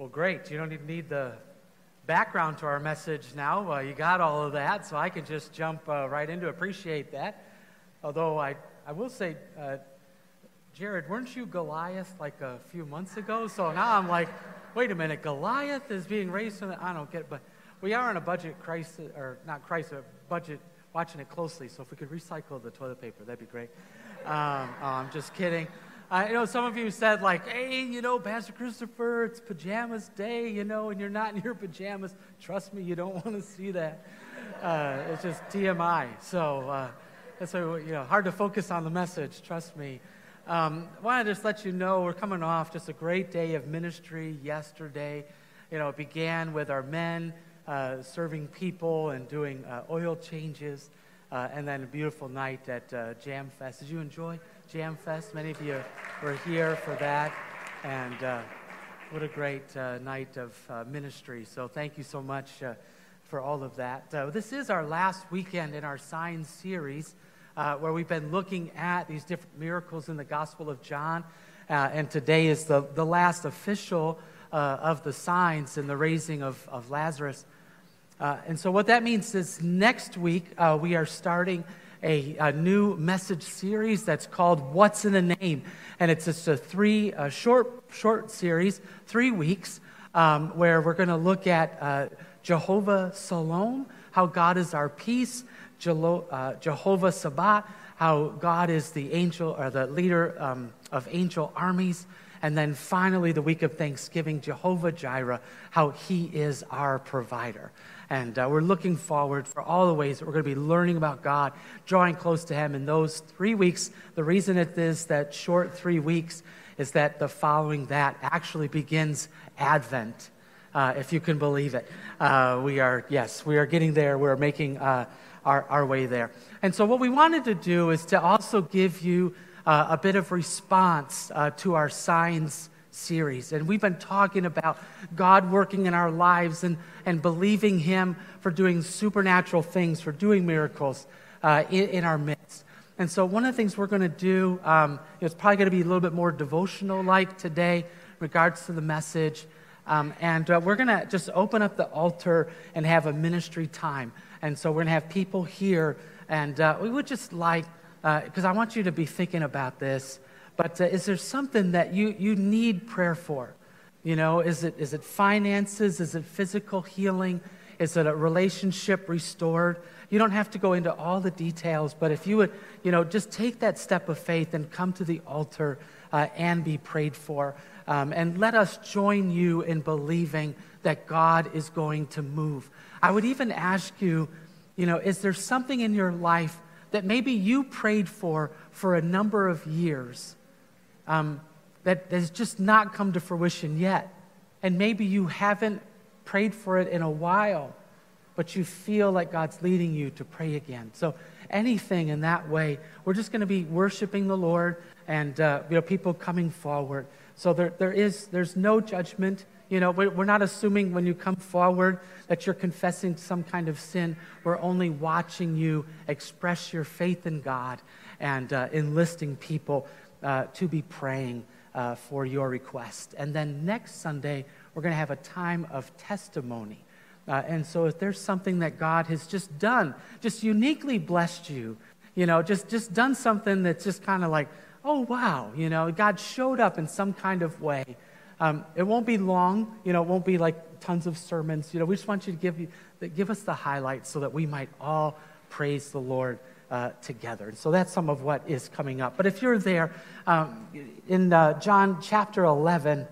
Well, great. You don't even need the background to our message now. Uh, you got all of that, so I can just jump uh, right into appreciate that. Although I, I will say, uh, Jared, weren't you Goliath like a few months ago? So now I'm like, wait a minute, Goliath is being raised from the, I don't get it, but we are on a budget crisis, or not crisis, budget, watching it closely. So if we could recycle the toilet paper, that'd be great. Um, oh, I'm just kidding. I know some of you said, like, hey, you know, Pastor Christopher, it's pajamas day, you know, and you're not in your pajamas. Trust me, you don't want to see that. Uh, it's just TMI. So uh, that's why, you know, hard to focus on the message, trust me. Um, I want to just let you know we're coming off just a great day of ministry yesterday. You know, it began with our men uh, serving people and doing uh, oil changes, uh, and then a beautiful night at uh, Jam Fest. Did you enjoy? Jam Fest. Many of you were here for that. And uh, what a great uh, night of uh, ministry. So thank you so much uh, for all of that. Uh, this is our last weekend in our Signs series uh, where we've been looking at these different miracles in the Gospel of John. and today is the, the last official of the signs in the raising of, of Lazarus. and so, what that means is next week we are starting a, a, new message series that's called What's in a Name. And it's just a three a short, short series, three weeks, um, where we're going to look at uh, Jehovah Shalom, how God is our peace, Jelo, uh, Jehovah Sabaoth, how God is the angel or the leader um, of angel armies. And then finally, the week of Thanksgiving, Jehovah Jireh, how he is our provider. And uh, we're looking forward for all the ways that we're going to be learning about God, drawing close to Him in those three weeks. The reason it is that short three weeks is that the following that actually begins Advent, uh, if you can believe it. Uh, we are, yes, we are getting there. We're making uh, our, our way there. And so, what we wanted to do is to also give you uh, a bit of response uh, to our signs series. And we've been talking about God working in our lives and, and believing Him for doing supernatural things, for doing miracles uh, in, in, our midst. And so, one of the things we're going to do, um, it's probably going to be a little bit more devotional like today, regards to the message. Um, and uh, we're going to just open up the altar and have a ministry time. And so, we're going to have people here. And uh, we would just like, because uh, I want you to be thinking about this but uh, is there something that you, you need prayer for? You know, is it, is it finances? Is it physical healing? Is it a relationship restored? You don't have to go into all the details, but if you would, you know, just take that step of faith and come to the altar uh, and be prayed for. Um, and let us join you in believing that God is going to move. I would even ask you, you know, is there something in your life that maybe you prayed for for a number of years? Um, that has just not come to fruition yet. And maybe you haven't prayed for it in a while, but you feel like God's leading you to pray again. So, anything in that way, we're just going to be worshiping the Lord and uh, you know, people coming forward. So, there, there is, there's no judgment. You know, we're not assuming when you come forward that you're confessing some kind of sin. We're only watching you express your faith in God and uh, enlisting people uh, to be praying uh, for your request. And then next Sunday, we're going to have a time of testimony. Uh, and so if there's something that God has just done, just uniquely blessed you, you know, just, just done something that's just kind of like, oh, wow, you know, God showed up in some kind of way. Um, it won't be long, you know, it won't be like tons of sermons. You know, we just want you to give, you, give us the highlights so that we might all praise the Lord uh, together. And so that's some of what is coming up. But if you're there um, in uh, John chapter 11,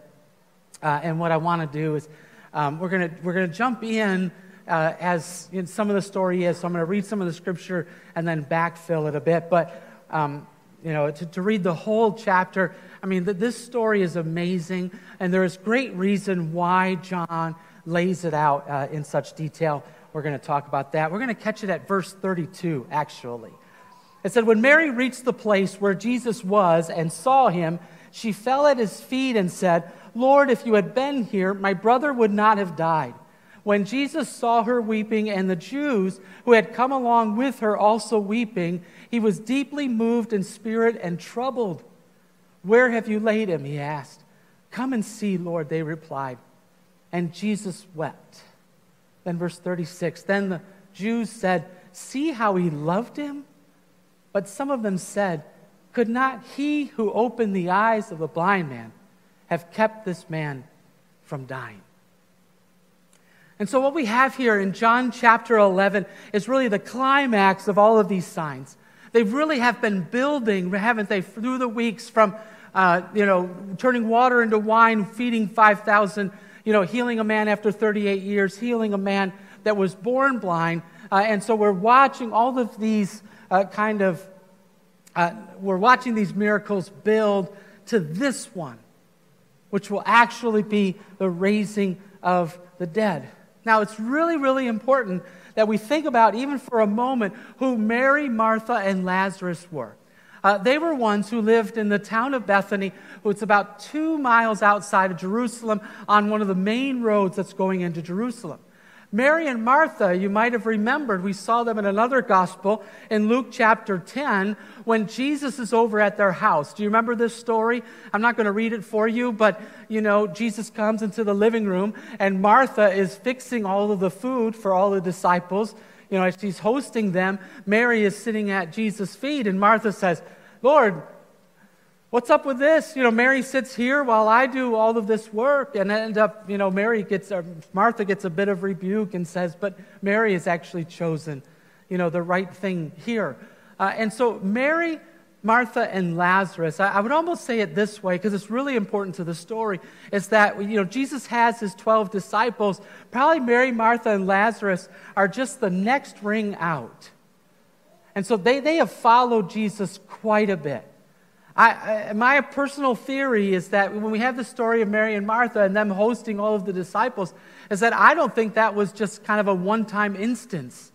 uh, and what I want to do is um, we're going we're gonna jump in uh, as in some of the story is. So I'm going to read some of the scripture and then backfill it a bit. But, um, you know, to, to, read the whole chapter, I mean, this story is amazing, and there is great reason why John lays it out uh, in such detail. We're going to talk about that. We're going to catch it at verse 32, actually. It said, When Mary reached the place where Jesus was and saw him, she fell at his feet and said, Lord, if you had been here, my brother would not have died. When Jesus saw her weeping and the Jews who had come along with her also weeping, he was deeply moved in spirit and troubled. Where have you laid him? He asked. Come and see, Lord, they replied. and Jesus wept. Then, verse 36 Then the Jews said, See how he loved him? But some of them said, Could not he who opened the eyes of the blind man have kept this man from dying? And so, what we have here in John chapter 11 is really the climax of all of these signs. They really have been building, haven't they, through the weeks from, uh, you know, turning water into wine, feeding 5,000, you know, healing a man after 38 years, healing a man that was born blind. Uh, and so we're watching all of these uh, kind of, uh, we're watching these miracles build to this one, which will actually be the raising of the dead. Now, it's really, really important that we think about, even for a moment, who Mary, Martha, and Lazarus were. Uh, they were ones who lived in the town of Bethany, which is about two miles outside of Jerusalem on one of the main roads that's going into Jerusalem. Mary and Martha, you might have remembered, we saw them in another gospel in Luke chapter 10 when Jesus is over at their house. Do you remember this story? I'm not going to read it for you, but you know, Jesus comes into the living room and Martha is fixing all of the food for all the disciples. You know, as she's hosting them, Mary is sitting at Jesus' feet and Martha says, Lord, What's up with this? You know, Mary sits here while I do all of this work, and end up, you know, Mary gets, Martha gets a bit of rebuke and says, but Mary has actually chosen, you know, the right thing here. Uh, and so, Mary, Martha, and Lazarus, I, I would almost say it this way because it's really important to the story, is that, you know, Jesus has his 12 disciples. Probably Mary, Martha, and Lazarus are just the next ring out. And so they, they have followed Jesus quite a bit. I, I, my personal theory is that when we have the story of Mary and Martha and them hosting all of the disciples, is that I don't think that was just kind of a one time instance,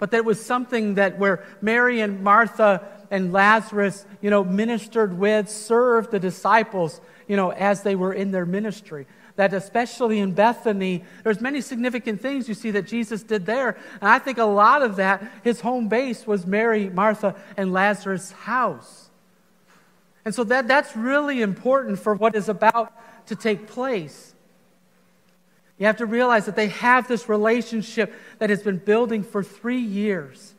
but that it was something that where Mary and Martha and Lazarus, you know, ministered with, served the disciples, you know, as they were in their ministry. That especially in Bethany, there's many significant things you see that Jesus did there. And I think a lot of that, his home base was Mary, Martha, and Lazarus' house. And so that, that's really important for what is about to take place. You have to realize that they have this relationship that has been building for three years.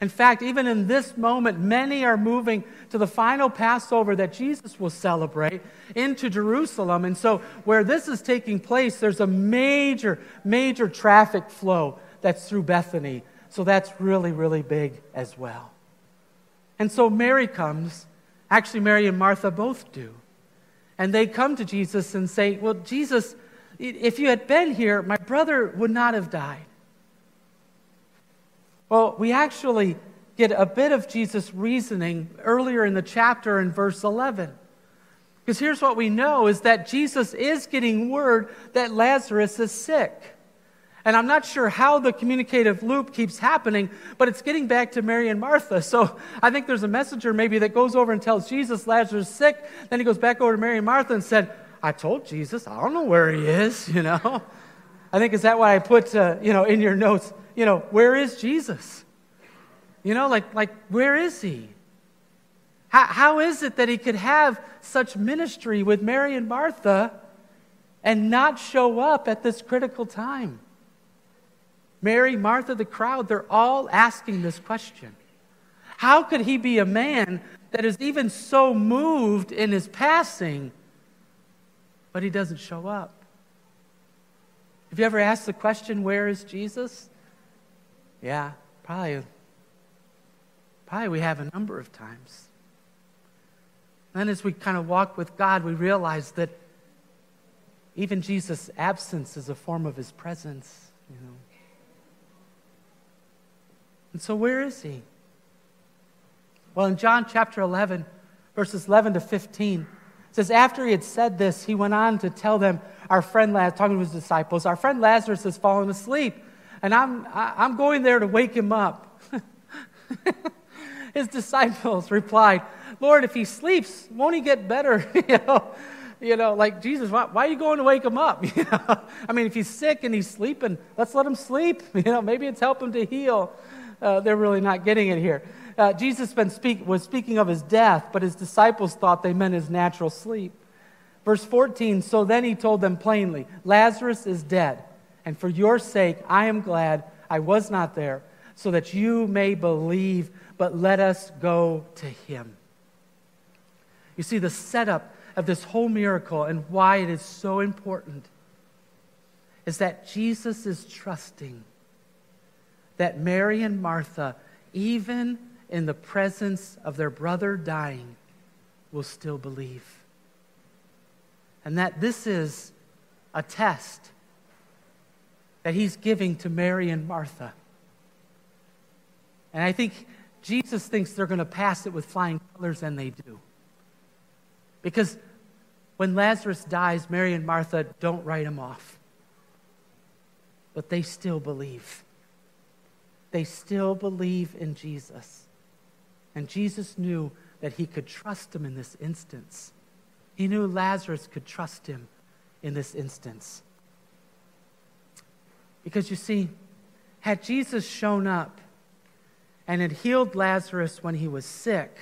In fact, even in this moment, many are moving to the final Passover that Jesus will celebrate into Jerusalem. And so, where this is taking place, there's a major, major traffic flow that's through Bethany. So, that's really, really big as well. And so, Mary comes Actually, Mary and Martha both do. And they come to Jesus and say, Well, Jesus, if you had been here, my brother would not have died. Well, we actually get a bit of Jesus' reasoning earlier in the chapter in verse 11. Because here's what we know is that Jesus is getting word that Lazarus is sick. And I'm not sure how the communicative loop keeps happening, but it's getting back to Mary and Martha. So I think there's a messenger maybe that goes over and tells Jesus Lazarus is sick. Then he goes back over to Mary and Martha and said, I told Jesus, I don't know where he is, you know. I think is that why I put, uh, you know, in your notes, you know, where is Jesus? You know, like, like where is he? How, how is it that he could have such ministry with Mary and Martha and not show up at this critical time? Mary, Martha, the crowd, they're all asking this question. How could he be a man that is even so moved in his passing, but he doesn't show up? Have you ever asked the question, Where is Jesus? Yeah, probably. Probably we have a number of times. then, as we kind of walk with God, we realize that even Jesus' absence is a form of his presence. You know. And so, where is he? Well, in John chapter 11, verses 11 to 15, it says, After he had said this, he went on to tell them, Our friend Lazarus, talking to his disciples, Our friend Lazarus has fallen asleep, and I'm, I'm going there to wake him up. his disciples replied, Lord, if he sleeps, won't he get better? you know, you know, like Jesus, why, why, are you going to wake him up? I mean, if he's sick and he's sleeping, let's let him sleep. You know, maybe it's helping to heal uh, they're really not getting it here. Uh, Jesus speak, was speaking of his death, but his disciples thought they meant his natural sleep. Verse 14 So then he told them plainly, Lazarus is dead, and for your sake I am glad I was not there, so that you may believe, but let us go to him. You see, the setup of this whole miracle and why it is so important is that Jesus is trusting that Mary and Martha, even in the presence of their brother dying, will still believe. And that this is a test that he's giving to Mary and Martha. And I think Jesus thinks they're going to pass it with flying colors, and they do. Because when Lazarus dies, Mary and Martha don't write him off. But they still believe. They still believe in Jesus. And Jesus knew that he could trust him in this instance. He knew Lazarus could trust him in this instance. Because you see, had Jesus shown up and had healed Lazarus when he was sick,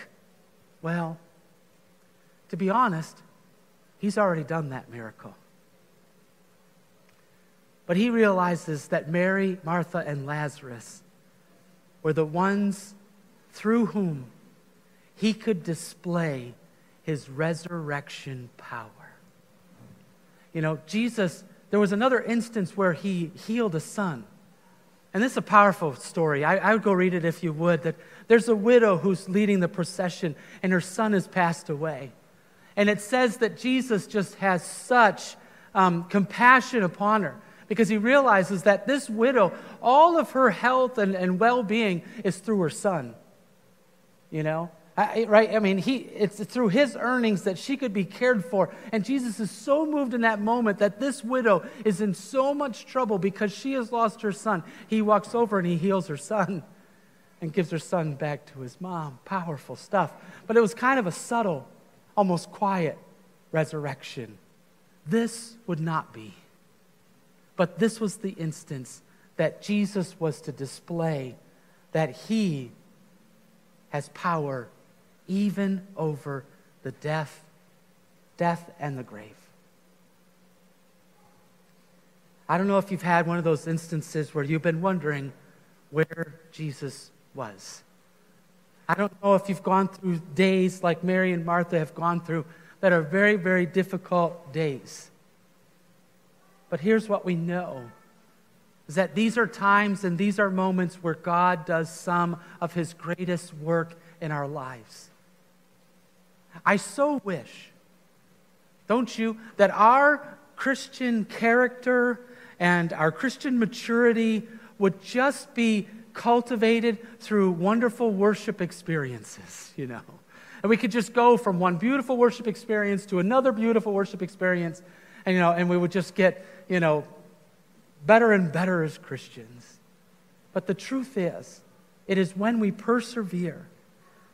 well, to be honest, he's already done that miracle. But he realizes that Mary, Martha, and Lazarus were the ones through whom he could display his resurrection power. You know, Jesus, there was another instance where he healed a son. And this is a powerful story. I, I, would go read it if you would. That there's a widow who's leading the procession, and her son has passed away. And it says that Jesus just has such um, compassion upon her because he realizes that this widow, all of her health and, and well being is through her son. You know? I, right? I mean, he, it's through his earnings that she could be cared for. And Jesus is so moved in that moment that this widow is in so much trouble because she has lost her son. He walks over and he heals her son and gives her son back to his mom. Powerful stuff. But it was kind of a subtle almost quiet resurrection. This would not be. But this was the instance that Jesus was to display that he has power even over the death, death and the grave. I don't know if you've had one of those instances where you've been wondering where Jesus was. I don't know if you've gone through days like Mary and Martha have gone through that are very, very difficult days. But here's what we know is that these are times and these are moments where God does some of his greatest work in our lives. I so wish, don't you, that our Christian character and our Christian maturity would just be cultivated through wonderful worship experiences, you know. And we could just go from one beautiful worship experience to another beautiful worship experience, and, you know, and we would just get, you know, better and better as Christians. But the truth is, it is when we persevere,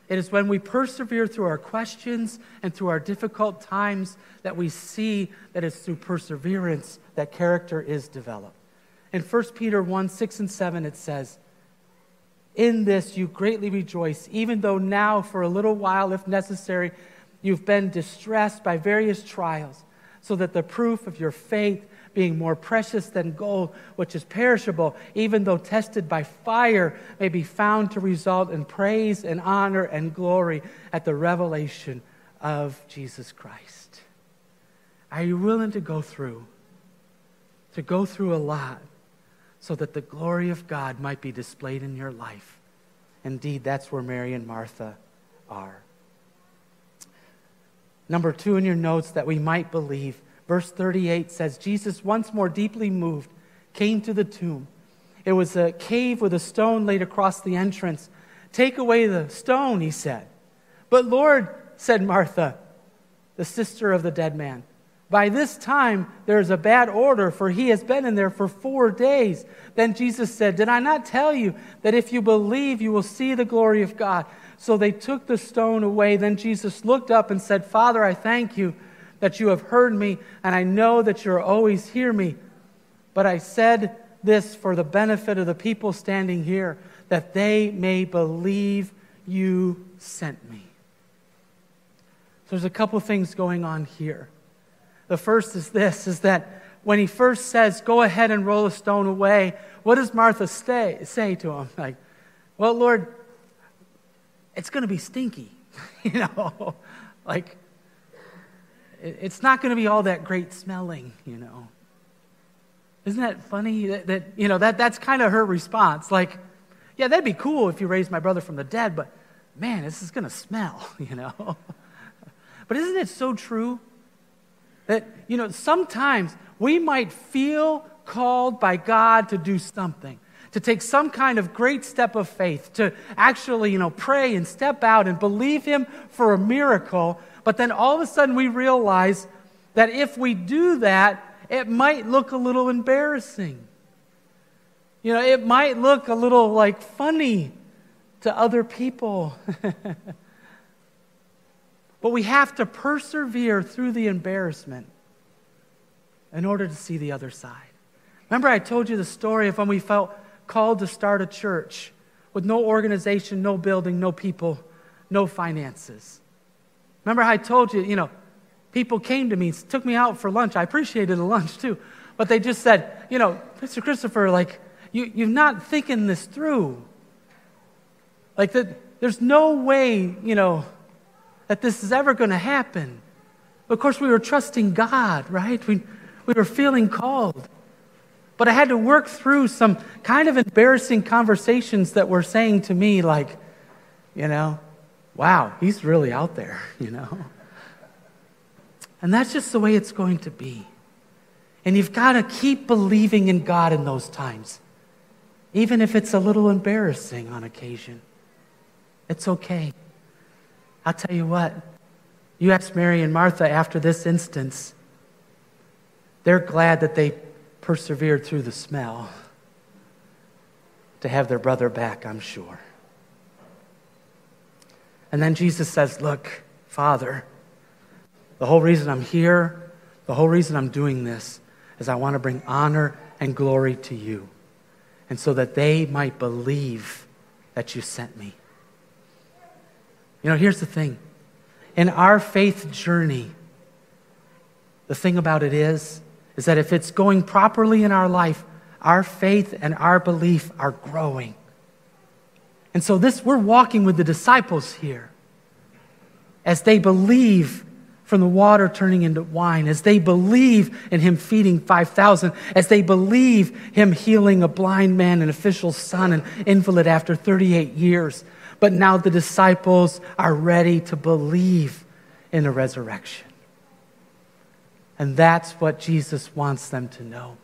it is when we persevere through our questions and through our difficult times that we see that it's through perseverance that character is developed. In 1 Peter 1 6 and 7, it says, in this you greatly rejoice, even though now, for a little while, if necessary, you've been distressed by various trials, so that the proof of your faith, being more precious than gold, which is perishable, even though tested by fire, may be found to result in praise and honor and glory at the revelation of Jesus Christ. Are you willing to go through? To go through a lot so that the glory of God might be displayed in your life. Indeed, that's where Mary and Martha are. Number two in your notes that we might believe. Verse 38 says, Jesus, once more deeply moved, came to the tomb. It was a cave with a stone laid across the entrance. Take away the stone, he said. But Lord, said Martha, the sister of the dead man, by this time, there is a bad order, for he has been in there for four days. Then Jesus said, Did I not tell you that if you believe, you will see the glory of God? So they took the stone away. Then Jesus looked up and said, Father, I thank you that you have heard me, and I know that you always hear me. But I said this for the benefit of the people standing here, that they may believe you sent me. So there's a couple things going on here. The first is this is that when he first says, Go ahead and roll a stone away, what does Martha stay, say to him? Like, Well, Lord, it's going to be stinky. you know, like, it's not going to be all that great smelling, you know. Isn't that funny? That, that you know, that, that's kind of her response. Like, yeah, that'd be cool if you raised my brother from the dead, but man, this is going to smell, you know. but isn't it so true that, you know, sometimes we might feel called by God to do something, to take some kind of great step of faith, to actually, you know, pray and step out and believe Him for a miracle, but then all of a sudden we realize that if we do that, it might look a little embarrassing. You know, it might look a little like funny to other people. but we have to persevere through the embarrassment in order to see the other side. Remember, I told you the story of when we felt called to start a church with no organization, no building, no people, no finances. Remember, I told you, you know, people came to me, took me out for lunch. I appreciated the lunch too. But they just said, you know, Mr. Christopher, like, you, you're not thinking this through. Like, that, there's no way, you know, that this is ever going to happen. Of course, we were trusting God, right? We, we were feeling called. But I had to work through some kind of embarrassing conversations that were saying to me, like, you know, wow, he's really out there, you know. And that's just the way it's going to be. And you've got to keep believing in God in those times even if it's a little embarrassing on occasion. It's okay. I'll tell you what, you ask Mary and Martha after this instance, they're glad that they persevered through the smell to have their brother back, I'm sure. And then Jesus says, Look, Father, the whole reason I'm here, the whole reason I'm doing this is I want to bring honor and glory to you and so that they might believe that you sent me. You know, here's the thing in our faith journey, the thing about it is, is that if it's going properly in our life, our faith and our belief are growing. And so this we're walking with the disciples here as they believe from the water turning into wine, as they believe in him feeding 5,000, as they believe him healing a blind man, an official's son, an invalid after 38 years. But now the disciples are ready to believe in a resurrection. And that's what Jesus wants them to know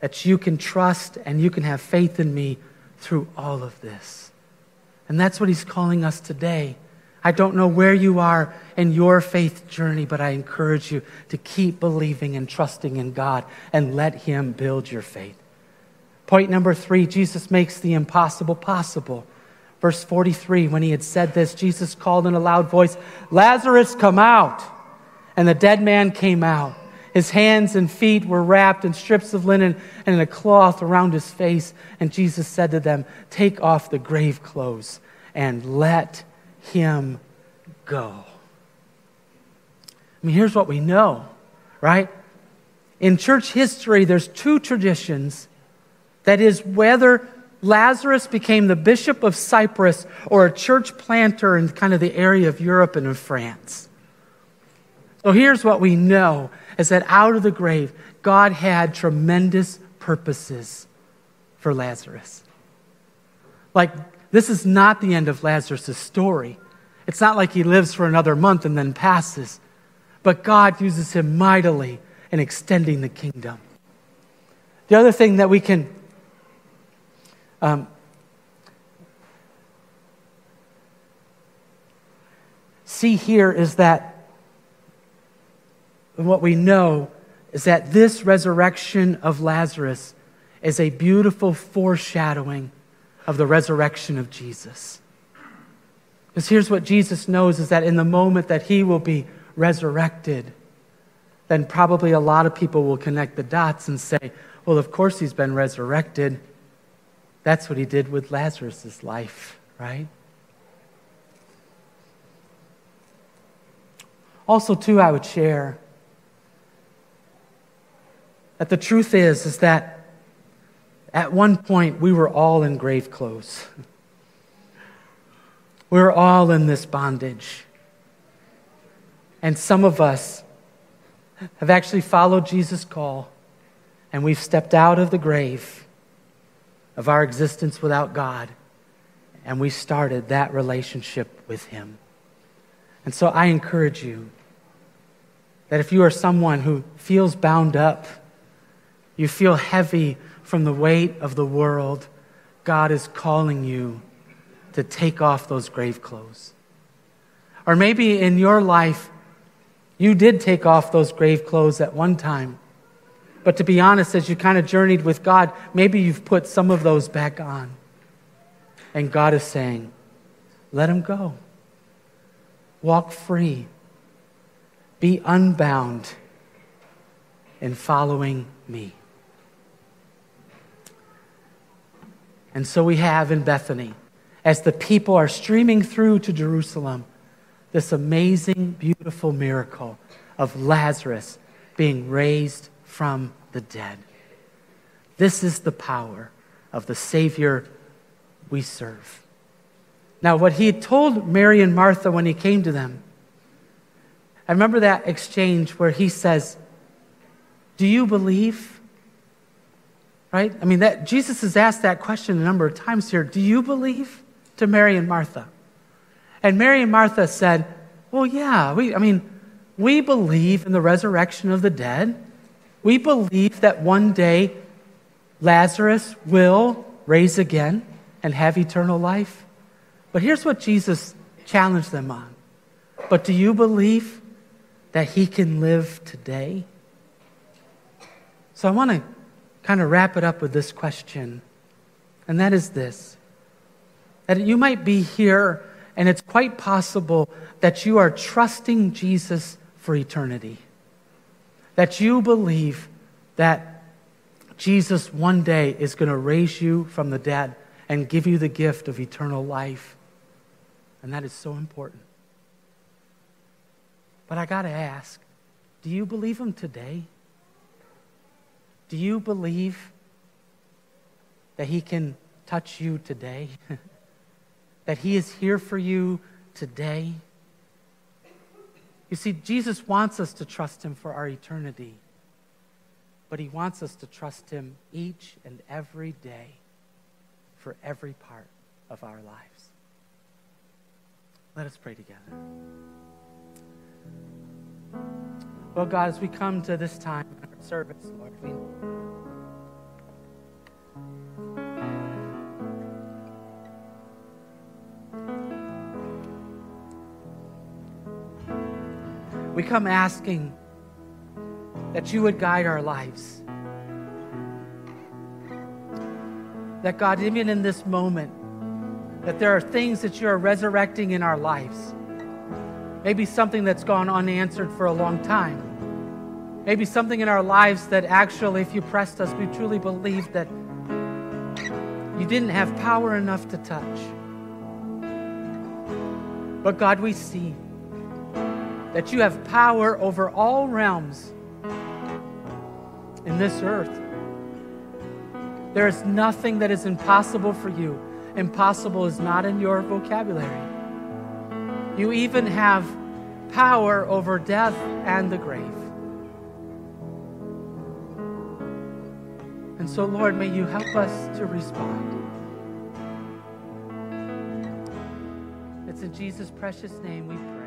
that you can trust and you can have faith in me through all of this. And that's what he's calling us today I don't know where you are in your faith journey, but I encourage you to keep believing and trusting in God and let Him build your faith. Point number three Jesus makes the impossible possible. Verse 43, when he had said this, Jesus called in a loud voice, Lazarus, come out. And the dead man came out. His hands and feet were wrapped in strips of linen and in a cloth around his face. And Jesus said to them, Take off the grave clothes and let him go. I mean, here's what we know, right? In church history, there's two traditions. That is, whether Lazarus became the bishop of Cyprus or a church planter in kind of the area of Europe and of France. So here's what we know is that out of the grave, God had tremendous purposes for Lazarus. Like this is not the end of Lazarus' story. It's not like he lives for another month and then passes, but God uses him mightily in extending the kingdom. The other thing that we can um, see here is that what we know is that this resurrection of Lazarus is a beautiful foreshadowing of the resurrection of Jesus. Because here's what Jesus knows is that in the moment that he will be resurrected, then probably a lot of people will connect the dots and say, well, of course he's been resurrected. That's what he did with Lazarus' life, right? Also, too, I would share that the truth is, is that at one point we were all in grave clothes. We were all in this bondage. And some of us have actually followed Jesus' call and we've stepped out of the grave of our existence without God and we started that relationship with Him. And so I encourage you that if you are someone who feels bound up, you feel heavy from the weight of the world, God is calling you to take off those grave clothes. Or maybe in your life, you did take off those grave clothes at one time. But to be honest, as you kind of journeyed with God, maybe you've put some of those back on. And God is saying, let them go. Walk free. Be unbound in following me. And so we have in Bethany, as the people are streaming through to Jerusalem, this amazing, beautiful miracle of Lazarus being raised from the dead. This is the power of the Savior we serve. Now, what he told Mary and Martha when he came to them, I remember that exchange where he says, Do you believe? Right? I mean, that, Jesus has asked that question a number of times here. Do you believe? To Mary and Martha. And Mary and Martha said, Well, yeah, we, I mean, we believe in the resurrection of the dead. We believe that one day Lazarus will raise again and have eternal life. But here's what Jesus challenged them on. But do you believe that he can live today? So I want to kind of wrap it up with this question, and that is this that you might be here, and it's quite possible that you are trusting Jesus for eternity, that you believe that Jesus one day is going to raise you from the dead and give you the gift of eternal life. And that is so important. But I got to ask do you believe him today? Do you believe that he can touch you today? that he is here for you today? You see, Jesus wants us to trust him for our eternity, but he wants us to trust him each and every day for every part of our lives. Let us pray together. Well, God, as we come to this time service, Lord, we we come asking that you would guide our lives. that God, even in this moment, that there are things that you are resurrecting in our lives. Maybe something that's gone unanswered for a long time. Maybe something in our lives that actually, if you pressed us, we truly believed that you didn't have power enough to touch. But God, we see that you have power over all realms in this earth. There is nothing that is impossible for you. Impossible is not in your vocabulary. You even have power over death and the grave. And so, Lord, may you help us to respond. It's in Jesus' precious name we pray.